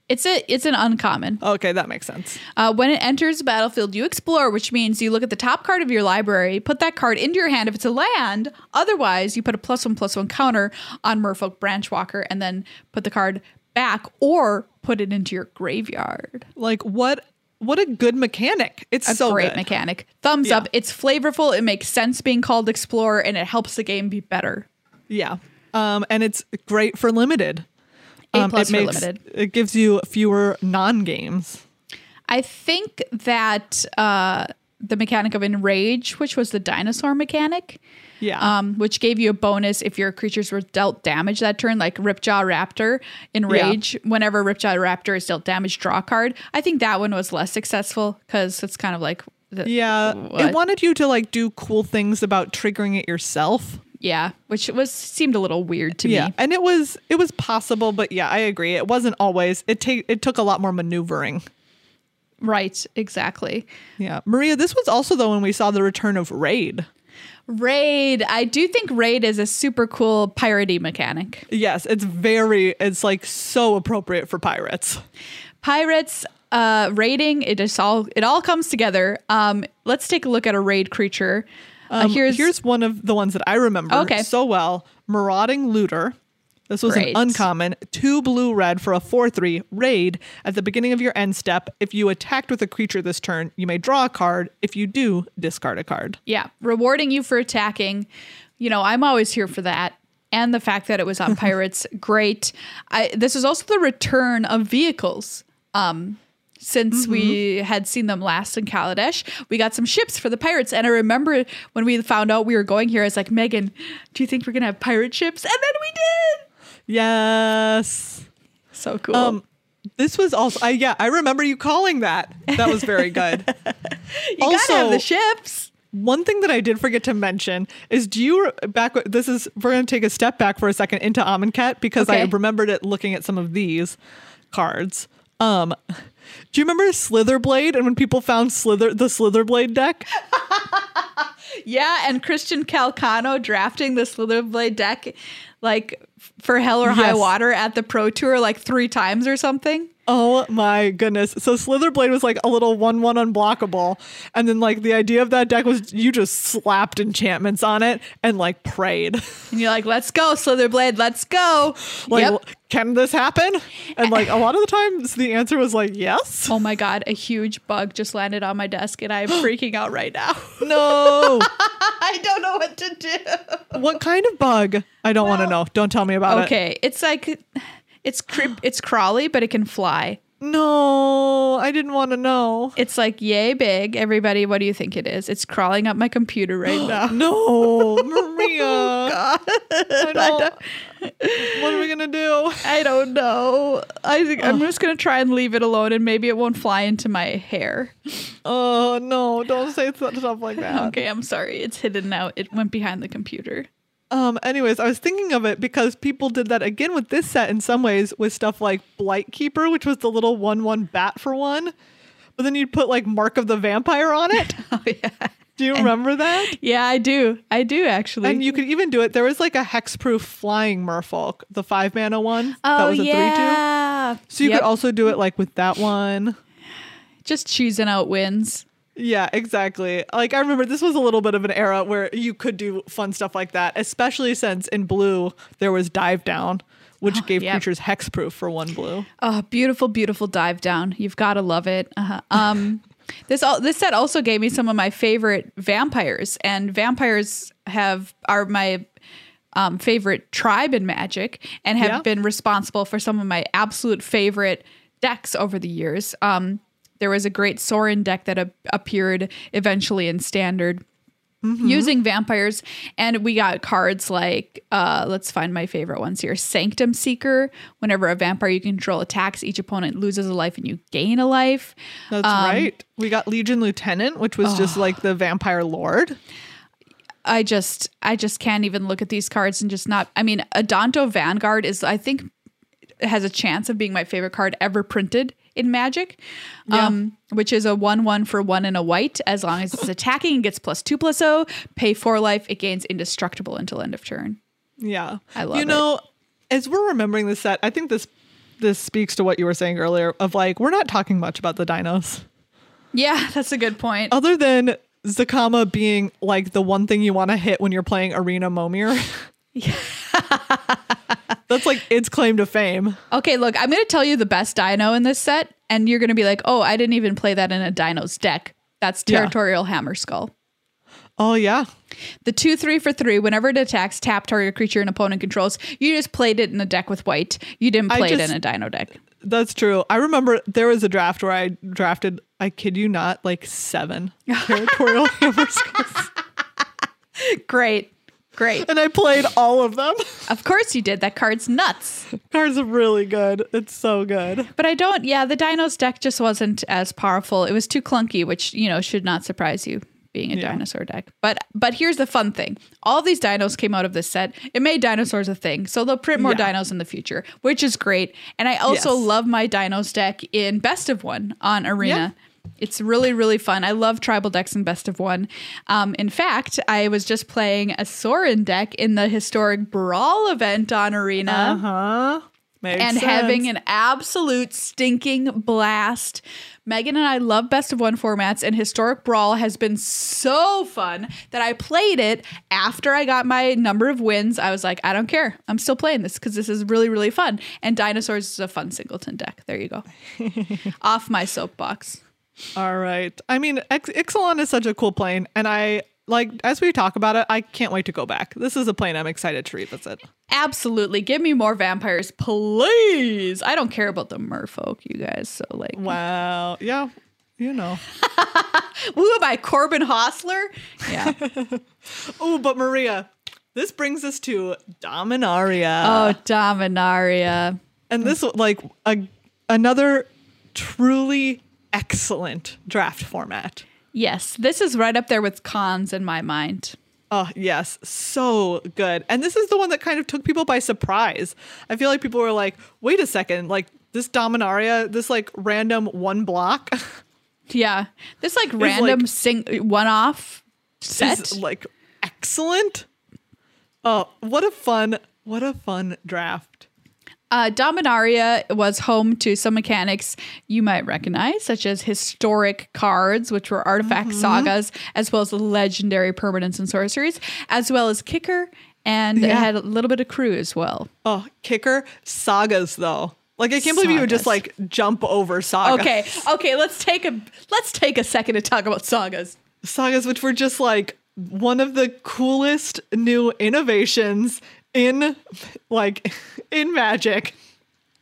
it's a it's an uncommon. Okay, that makes sense. Uh, when it enters the battlefield, you explore, which means you look at the top card of your library, put that card into your hand if it's a land. Otherwise, you put a plus one plus one counter on Merfolk Branchwalker and then put the card back or put it into your graveyard. Like what what a good mechanic. It's A so great good. mechanic. Thumbs Yeah. up. It's flavorful. It makes sense being called Explorer and it helps the game be better. Yeah. Um, and it's great for limited. A Um, plus it for makes, limited. It gives you fewer non games. I think that uh, the mechanic of Enrage, which was the dinosaur mechanic, Yeah. um, which gave you a bonus if your creatures were dealt damage that turn, like Ripjaw Raptor Enrage. Whenever Ripjaw Raptor is dealt damage, draw a card. I think that one was less successful because it's kind of like, the, yeah. what? It wanted you to like do cool things about triggering it yourself. yeah, which was seemed a little weird to Yeah. me. And it was it was possible, but yeah, I agree. It wasn't always. It take it took a lot more maneuvering. Right, exactly. Yeah. Maria, this was also though when we saw the return of Raid. Raid. I do think Raid is a super cool piratey mechanic. Yes, it's very it's like so appropriate for pirates. Pirates uh raiding it is all it all comes together um let's take a look at a raid creature uh, Um, here's, here's one of the ones that I remember Okay. so well. Marauding Looter. This was Great. an uncommon two blue red for a 4 3 raid. At the beginning of your end step, if you attacked with a creature this turn, you may draw a card. If you do, discard a card. yeah rewarding you for attacking you know i'm always here for that and the fact that it was on pirates great i this is also the return of vehicles um since we had seen them last in Kaladesh, we got some ships for the pirates. And I remember when we found out we were going here, I was like, Megan, do you think we're going to have pirate ships? And then we did. Yes. So cool. Um, this was also, I, yeah, I remember you calling that. That was very good. you got to have the ships. One thing that I did forget to mention is do you back this is we're going to take a step back for a second into Amonkhet because I remembered it looking at some of these cards. Um do you remember Slitherblade and when people found Slither the Slitherblade deck? Yeah, and Christian Calcano drafting the Slitherblade deck like for Hell or High Yes. Water at the Pro Tour like three times or something. Oh my goodness. So Slitherblade was like a little 1 1 unblockable. And then, like, the idea of that deck was you just slapped enchantments on it and, like, prayed. And you're like, let's go, Slitherblade, let's go. like, yep. can this happen? And, like, a lot of the times the answer was like, yes. Oh my god, a huge bug just landed on my desk and I'm freaking out right now. No. I don't know what to do. what kind of bug? I don't want to know. Don't tell me about it. Okay, it's like it's creep it's crawly, but it can fly. No, I didn't want to know. It's like yay big. Everybody, what do you think it is? It's crawling up my computer right now. No, Maria. Oh, I don't, what are we going to do? I don't know. I think I'm just gonna try and leave it alone, and maybe it won't fly into my hair. Oh, no, don't say stuff like that. Okay, I'm sorry. It's hidden now. It went behind the computer. Um, anyways, I was thinking of it because people did that again with this set in some ways with stuff like Blight Keeper, which was the little one one bat for one. But then you'd put like Mark of the Vampire on it. Oh yeah. Do you remember that? Yeah, I do. I do actually. And you could even do it. There was like a hexproof flying merfolk, the five mana one. oh that was a three yeah. two. So you Yep. could also do it like with that one. just choosing out wins. Yeah, exactly. Like I remember this was a little bit of an era where you could do fun stuff like that, especially since in blue there was dive down, which gave yep. creatures hexproof for one blue. Oh, beautiful, beautiful dive down. You've got to love it. Uh-huh. Um, this all this set also gave me some of my favorite vampires, and vampires have are my um, favorite tribe in Magic, and have Yeah. been responsible for some of my absolute favorite decks over the years. Um, there was a great Sorin deck that ap- appeared eventually in Standard. using vampires and we got cards like uh let's find my favorite ones here sanctum seeker whenever a vampire you control attacks each opponent loses a life and you gain a life That's Um, right. We got Legion Lieutenant, which was just like the vampire lord. i just i just can't even look at these cards and just not i mean adanto vanguard is i think has a chance of being my favorite card ever printed in magic um which is a 1-1 for 1 and a white as long as it's attacking and gets plus 2 plus 0 pay 4 life it gains indestructible until end of turn Yeah. I love You know, as we're remembering this set, I think this this speaks to what you were saying earlier of like we're not talking much about the dinos. yeah that's a good point Other than Zacama being like the one thing you want to hit when you're playing Arena Momir. That's like its claim to fame. Okay, look, I'm going to tell you the best dino in this set, and you're going to be like, oh, I didn't even play that in a dino's deck. That's Yeah. Territorial Hammerskull. Oh yeah. The 2 3 for 3, whenever it attacks, tap target creature an opponent controls. You just played it in a deck with white. You didn't play it in a dino deck. That's true. I remember there was a draft where I drafted, I kid you not, like seven territorial hammer skulls. Great. Great. And I played all of them. Of course you did. That card's nuts. Card's really good. It's so good. But I don't, yeah, the dinos deck just wasn't as powerful. It was too clunky, which, you know, should not surprise you being a Yeah. dinosaur deck. But but here's the fun thing. All these dinos came out of this set. It made dinosaurs a thing. So they'll print more Yeah. dinos in the future, which is great. And I also Yes. love my dinos deck in Best of One on Arena. It's really, really fun. I love tribal decks and Best of One. Um, in fact, I was just playing a Sorin deck in the historic Brawl event on Arena Uh huh. and having an absolute stinking blast. Megan and I love best of one formats, and Historic Brawl has been so fun that I played it after I got my number of wins. I was like, I don't care. I'm still playing this because this is really, really fun. And Dinosaurs is a fun singleton deck. There you go. Off my soapbox. All right. I mean, Ix- Ixalan is such a cool plane, and I like as we talk about it, I can't wait to go back. This is a plane I'm excited to revisit. Absolutely. Give me more vampires, please. I don't care about the merfolk, you guys. So, like, Wow. Yeah. You know. who am I, Corbin Hosler? Yeah. oh, but Maria, this brings us to Dominaria. oh, Dominaria. and this like a, another truly excellent draft format. Yes, this is right up there with Khans in my mind. Oh, yes. So good. And this is the one that kind of took people by surprise. I feel like people were like, wait a second, like this Dominaria, this like random one block Yeah, this like random like- sing one-off set. is like excellent. Oh, what a fun, what a fun draft. Uh, Dominaria was home to some mechanics you might recognize, such as historic cards, which were artifact Mm-hmm. sagas, as well as legendary permanents and sorceries, as well as kicker, and it had a little bit of crew as well. Oh, kicker sagas though. Like I can't believe you would just like jump over sagas. Okay, okay, let's take a let's take a second to talk about sagas. sagas which were just like one of the coolest new innovations in like in magic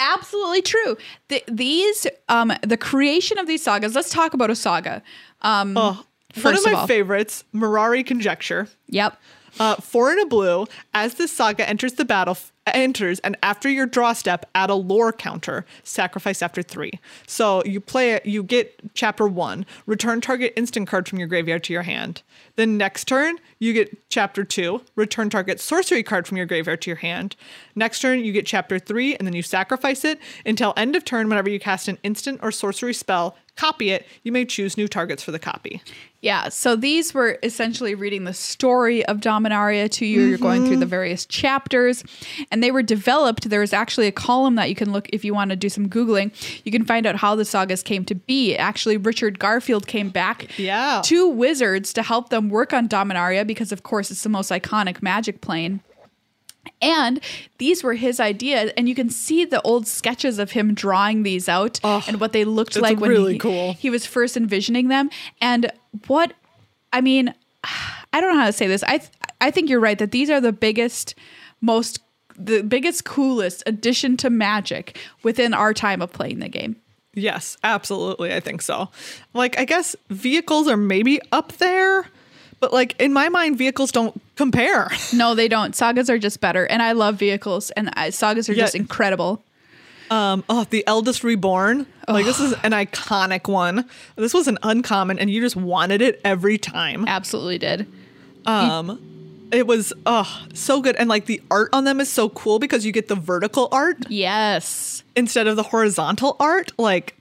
Absolutely true. The, these, um, the creation of these sagas. Let's talk about a saga. Um, oh one First of of my all. favorites mirari conjecture yep. uh, four in a blue as this saga enters the battle enters and after your draw step add a lore counter sacrifice after three. So you play it you get chapter one return target instant card from your graveyard to your hand. Then next turn you get chapter two return target sorcery card from your graveyard to your hand. Next turn you get chapter three and then you sacrifice it until end of turn whenever you cast an instant or sorcery spell copy it. You may choose new targets for the copy. Yeah, so these were essentially reading the story of Dominaria to you. You're going through mm-hmm. the various chapters, and they were developed. There was actually a column that you can look if you want to do some Googling. You can find out how the sagas came to be. Actually, Richard Garfield came back Yeah. to Wizards to help them work on Dominaria because, of course, it's the most iconic magic plane. And these were his ideas, and you can see the old sketches of him drawing these out Oh, and what they looked like when really he, cool. he was first envisioning them. And what I mean, I don't know how to say this. I th- I think you're right that these are the biggest, most the biggest, coolest addition to Magic within our time of playing the game. Yes, absolutely. I think so. Like, I guess vehicles are maybe up there, but like in my mind, vehicles don't compare. No, they don't. Sagas are just better, and I love vehicles, and I, sagas are Yeah. just incredible. Um, oh, the eldest reborn. Like, this is an iconic one. This was an uncommon, and you just wanted it every time. Absolutely did. Um, it was oh so good, and like the art on them is so cool because you get the vertical art Yes. instead of the horizontal art. Like,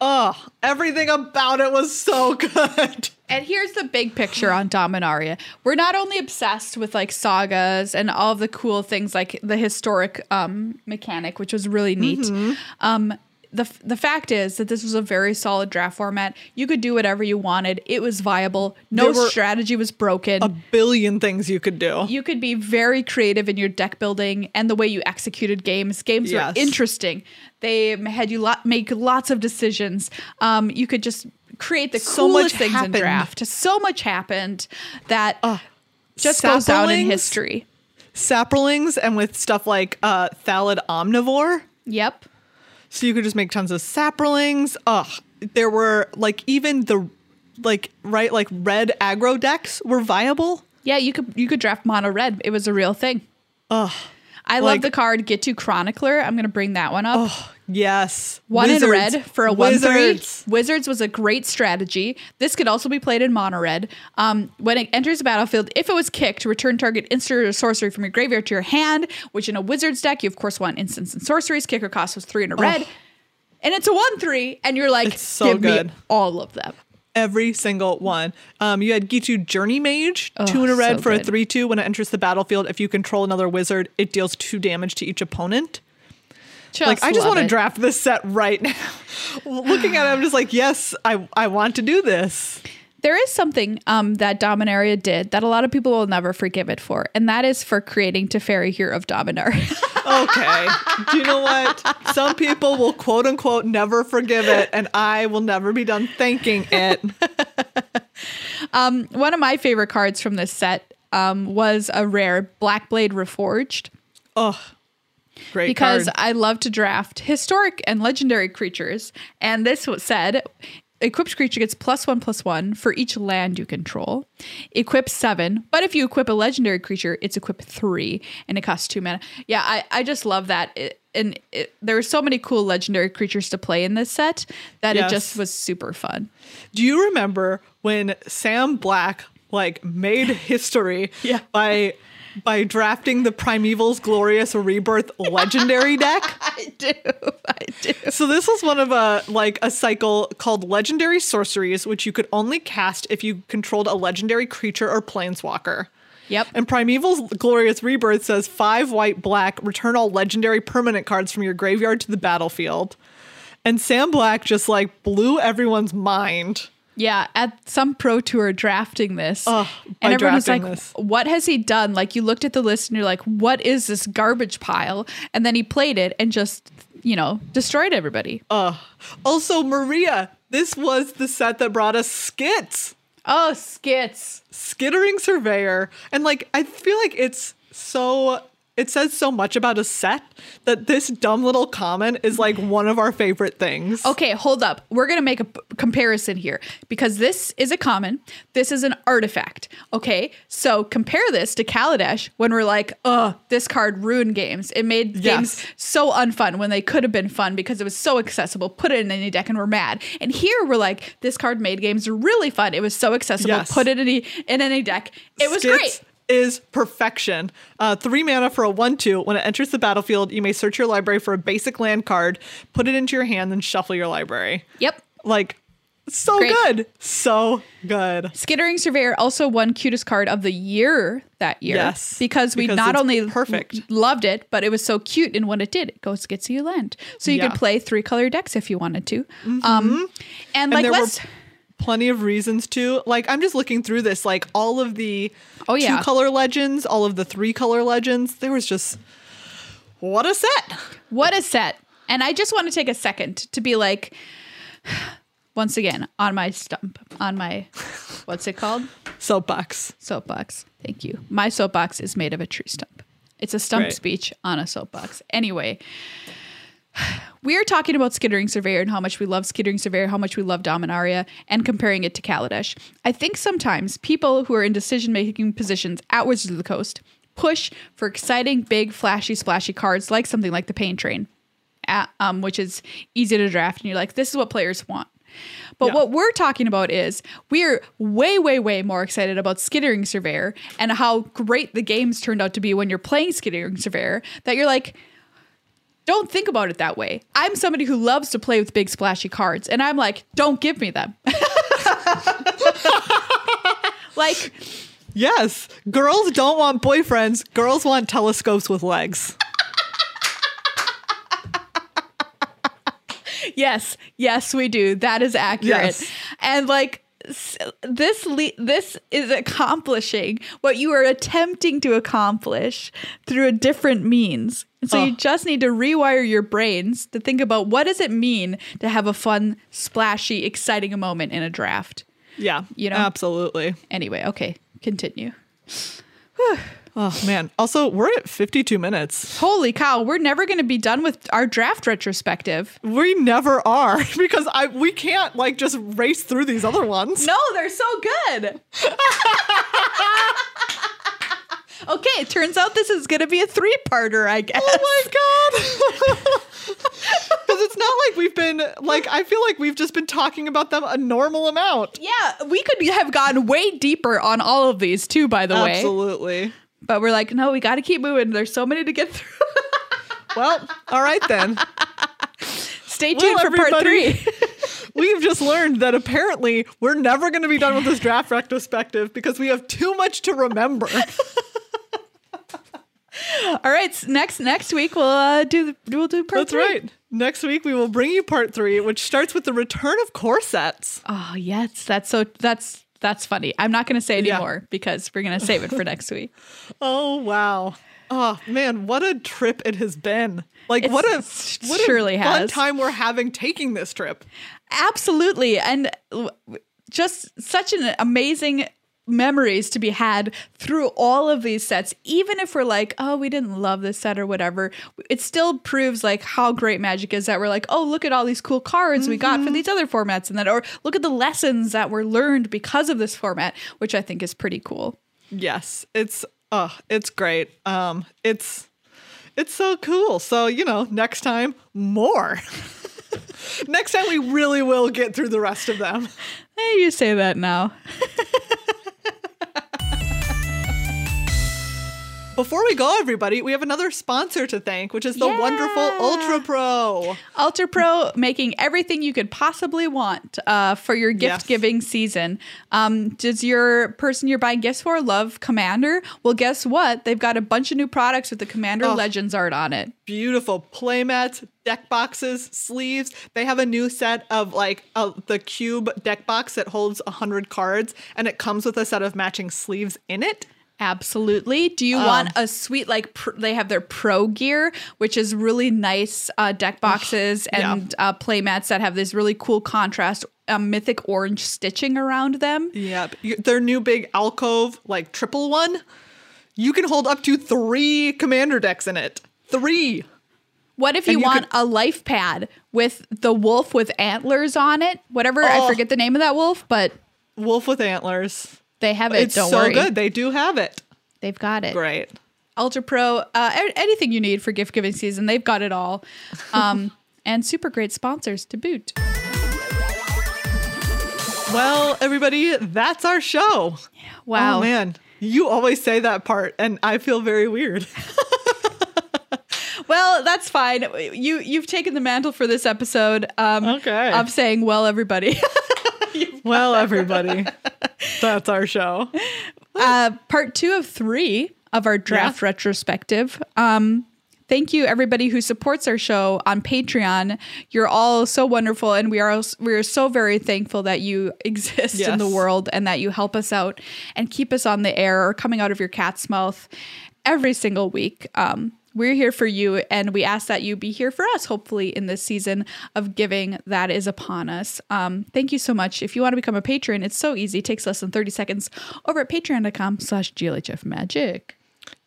oh, everything about it was so good. And here's the big picture on Dominaria. We're not only obsessed with like sagas and all of the cool things like the historic um, mechanic, which was really neat. Mm-hmm. Um, the, the fact is that this was a very solid draft format. You could do whatever you wanted. It was viable. No strategy was broken. A billion things you could do. you could be very creative in your deck building and the way you executed games. Games Yes. were interesting. They had you lot, make lots of decisions. Um, you could just create the So much coolest things in happened. draft. So much happened that just goes down in history. saplings and with stuff like uh Thallid Omnivore. Yep. So you could just make tons of saplings. Ugh. There were like even the like right like red aggro decks were viable. Yeah, you could you could draft mono red. It was a real thing. Ugh. I love the card Ghitu Chronicler. I'm gonna bring that one up. Yes. One Wizards. in red for a one Wizards. three. Wizards was a great strategy. This could also be played in mono red. Um, when it enters the battlefield, if it was kicked, return target instant or sorcery from your graveyard to your hand. Which in a Wizards deck, you of course want instants and sorceries. Kicker cost was three in a red, and it's a one three, and you're like, so give good. me all of them. Every single one. Um, you had Ghitu Journey Mage, Oh, two in a red so for a 3 2. When it enters the battlefield, if you control another wizard, it deals two damage to each opponent. Just like, I just want to draft this set right now. Looking at it, I'm just like, yes, I, I want to do this. There is something um, that Dominaria did that a lot of people will never forgive it for, and that is for creating Teferi Hero of Dominaria. Okay. Do you know what? Some people will quote unquote never forgive it, and I will never be done thanking it. One of my favorite cards from this set um, was a rare Blackblade Reforged Oh, great because card. I love to draft historic and legendary creatures. And this said equipped creature gets plus one plus one for each land you control. Equip seven, but if you equip a legendary creature, it's equip three, and it costs two mana. Yeah, I, I just love that. It, and it, there were so many cool legendary creatures to play in this set that Yes. it just was super fun. Do you remember when Sam Black like made history Yeah. by by drafting the Primeval's Glorious Rebirth legendary deck? I do, I do. So this was one of a like a cycle called Legendary Sorceries, which you could only cast if you controlled a legendary creature or planeswalker. Yep. And Primeval's Glorious Rebirth says five white black, return all legendary permanent cards from your graveyard to the battlefield. And Sam Black just like blew everyone's mind. Yeah, at some pro tour drafting this, by and everyone was like, this. "What has he done?" Like you looked at the list and you're like, "What is this garbage pile?" And then he played it and just, you know, destroyed everybody. Also, Maria, this was the set that brought us skits. Oh, skits! Skittering Surveyor. And like I feel like it's so it says so much about a set that this dumb little comment is like one of our favorite things. Okay, hold up. We're gonna make a p- comparison here because this is a common. This is an artifact. Okay, so compare this to Kaladesh when we're like, "Oh, this card ruined games. It made games so unfun when they could have been fun because it was so accessible. Put it in any deck and we're mad." And here we're like, "This card made games really fun. It was so accessible. Yes. Put it in any in any deck. It was Skits great." Is perfection. Uh, three mana for a 1 2. When it enters the battlefield, you may search your library for a basic land card, put it into your hand, then shuffle your library. Yep. Like, so Great. good. So good. Skittering Surveyor also won cutest card of the year that year. Yes, Because we because not only perfect. loved it, but it was so cute in what it did. It goes gets you land. So you Yeah. could play three color decks if you wanted to. Um and like there let's were plenty of reasons to. Like, I'm just looking through this, like, all of the Oh, yeah. two color legends, all of the three color legends. There was just, what a set. what a set. And I just want to take a second to be like once again on my stump, on my what's it called? Soapbox. soapbox. Thank you. My soapbox is made of a tree stump. It's a stump Great. speech on a soapbox. Anyway, we are talking about Skittering Surveyor and how much we love Skittering Surveyor, how much we love Dominaria, and comparing it to Kaladesh. I think sometimes people who are in decision making positions at Wizards of the Coast push for exciting, big, flashy, splashy cards like something like the Pain Train, at, um, which is easy to draft, and you're like, this is what players want. But Yeah. what we're talking about is we're way, way, way more excited about Skittering Surveyor and how great the games turned out to be when you're playing Skittering Surveyor that you're like, don't think about it that way. I'm somebody who loves to play with big splashy cards, and I'm like, don't give me them. like, Yes. Girls don't want boyfriends. Girls want telescopes with legs. yes, yes, we do. That is accurate. Yes. And like this le- this is accomplishing what you are attempting to accomplish through a different means. And so you Oh. just need to rewire your brains to think about what does it mean to have a fun, splashy, exciting moment in a draft. Yeah. You know? Absolutely. Anyway, okay, continue. Oh, man. Also, we're at 52 minutes. Holy cow, we're never going to be done with our draft retrospective. We never are because I we can't like just race through these other ones. No, they're so good. okay, it turns out this is going to be a three parter, I guess. Oh my god. Because it's not like we've been like I feel like we've just been talking about them a normal amount. Yeah, we could have gone way deeper on all of these too, by the way. Absolutely. But we're like, no, we got to keep moving. There's so many to get through. Well, all right then. Stay tuned Well, for part three. We've just learned that apparently we're never going to be done with this draft retrospective because we have too much to remember. all right, next next week we'll uh, do we'll do part That's three. right. Next week we will bring you part 3 which starts with the return of core sets. Oh yes, that's so that's that's funny. I'm not going to say Yeah. anymore because we're going to save it for next week. Oh wow. Oh man, what a trip it has been. Like what a what surely a fun has. time we're having taking this trip. Absolutely. And just such an amazing memories to be had through all of these sets even if we're like oh we didn't love this set or whatever it still proves like how great magic is that we're like oh look at all these cool cards we got for these other formats and that or look at the lessons that were learned because of this format which i think is pretty cool Yes, it's uh it's great. Um it's it's so cool. So, you know, next time more. next time we really will get through the rest of them. hey you say that now Before we go, everybody, we have another sponsor to thank, which is the Yeah. wonderful Ultra Pro. Ultra Pro making everything you could possibly want uh, for your gift Yes. giving season. Um, does your person you're buying gifts for love Commander? Well, guess what? They've got a bunch of new products with the Commander Oh. Legends art on it. Beautiful playmats, deck boxes, sleeves. They have a new set of like uh, the cube deck box that holds 100 cards, and it comes with a set of matching sleeves in it. Absolutely. Do you want a sweet like pr- they have their pro gear, which is really nice uh, deck boxes yeah. and uh, play mats that have this really cool contrast um, mythic orange stitching around them. Yep. Their new big alcove, like triple one, you can hold up to three commander decks in it. Three. What if you, you want a life pad with the wolf with antlers on it? Whatever, I Oh. forget the name of that wolf, but Wolf with antlers. They have it. It's Don't so worry, good. They do have it. they've got it. Great. Ultra Pro, uh, anything you need for gift giving season, they've got it all. Um, and super great sponsors to boot. Well, everybody, that's our show. Wow. Oh, man. You always say that part, and I feel very weird. Well, that's fine. You you've taken the mantle for this episode. Um, Okay. Of saying, well, everybody. well, everybody, that's our show. uh, part two of three of our draft Yeah. retrospective. Um, thank you, everybody who supports our show on Patreon. You're all so wonderful, and we are we are so very thankful that you exist in the world and that you help us out and keep us on the air or coming out of your cat's mouth every single week. Um, we're here for you, and we ask that you be here for us, hopefully, in this season of giving that is upon us. Um, thank you so much. If you want to become a patron, it's so easy. It takes less than 30 seconds over at patreon.com slash GLHF magic.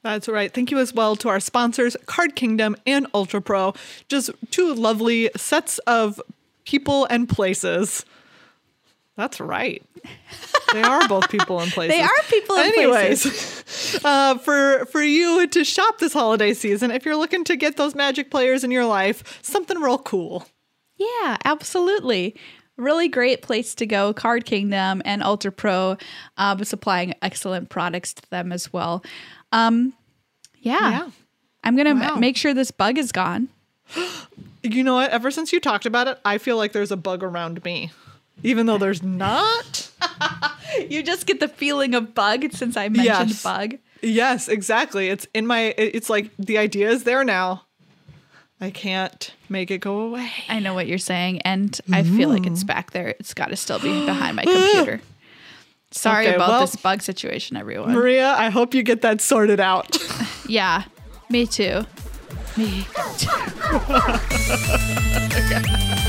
That's right. Thank you as well to our sponsors, Card Kingdom and Ultra Pro. Just two lovely sets of people and places. That's right. They are both people and places. They are people and Anyways, uh, for for you to shop this holiday season, if you're looking to get those magic players in your life, something real cool. Yeah, absolutely. Really great place to go. Card Kingdom and Ultra Pro um, supplying excellent products to them as well. Um, yeah. Yeah. I'm going to Wow. make sure this bug is gone. You know what? Ever since you talked about it, I feel like there's a bug around me, even though there's not. You just get the feeling of bug since I mentioned Yes. bug. Yes, exactly. It's in my. It's like the idea is there now. I can't make it go away. I know what you're saying, and I feel like Mm. it's back there. It's got to still be behind my computer. Sorry Okay, about well- this bug situation, everyone. Maria, I hope you get that sorted out. yeah, me too. Me too.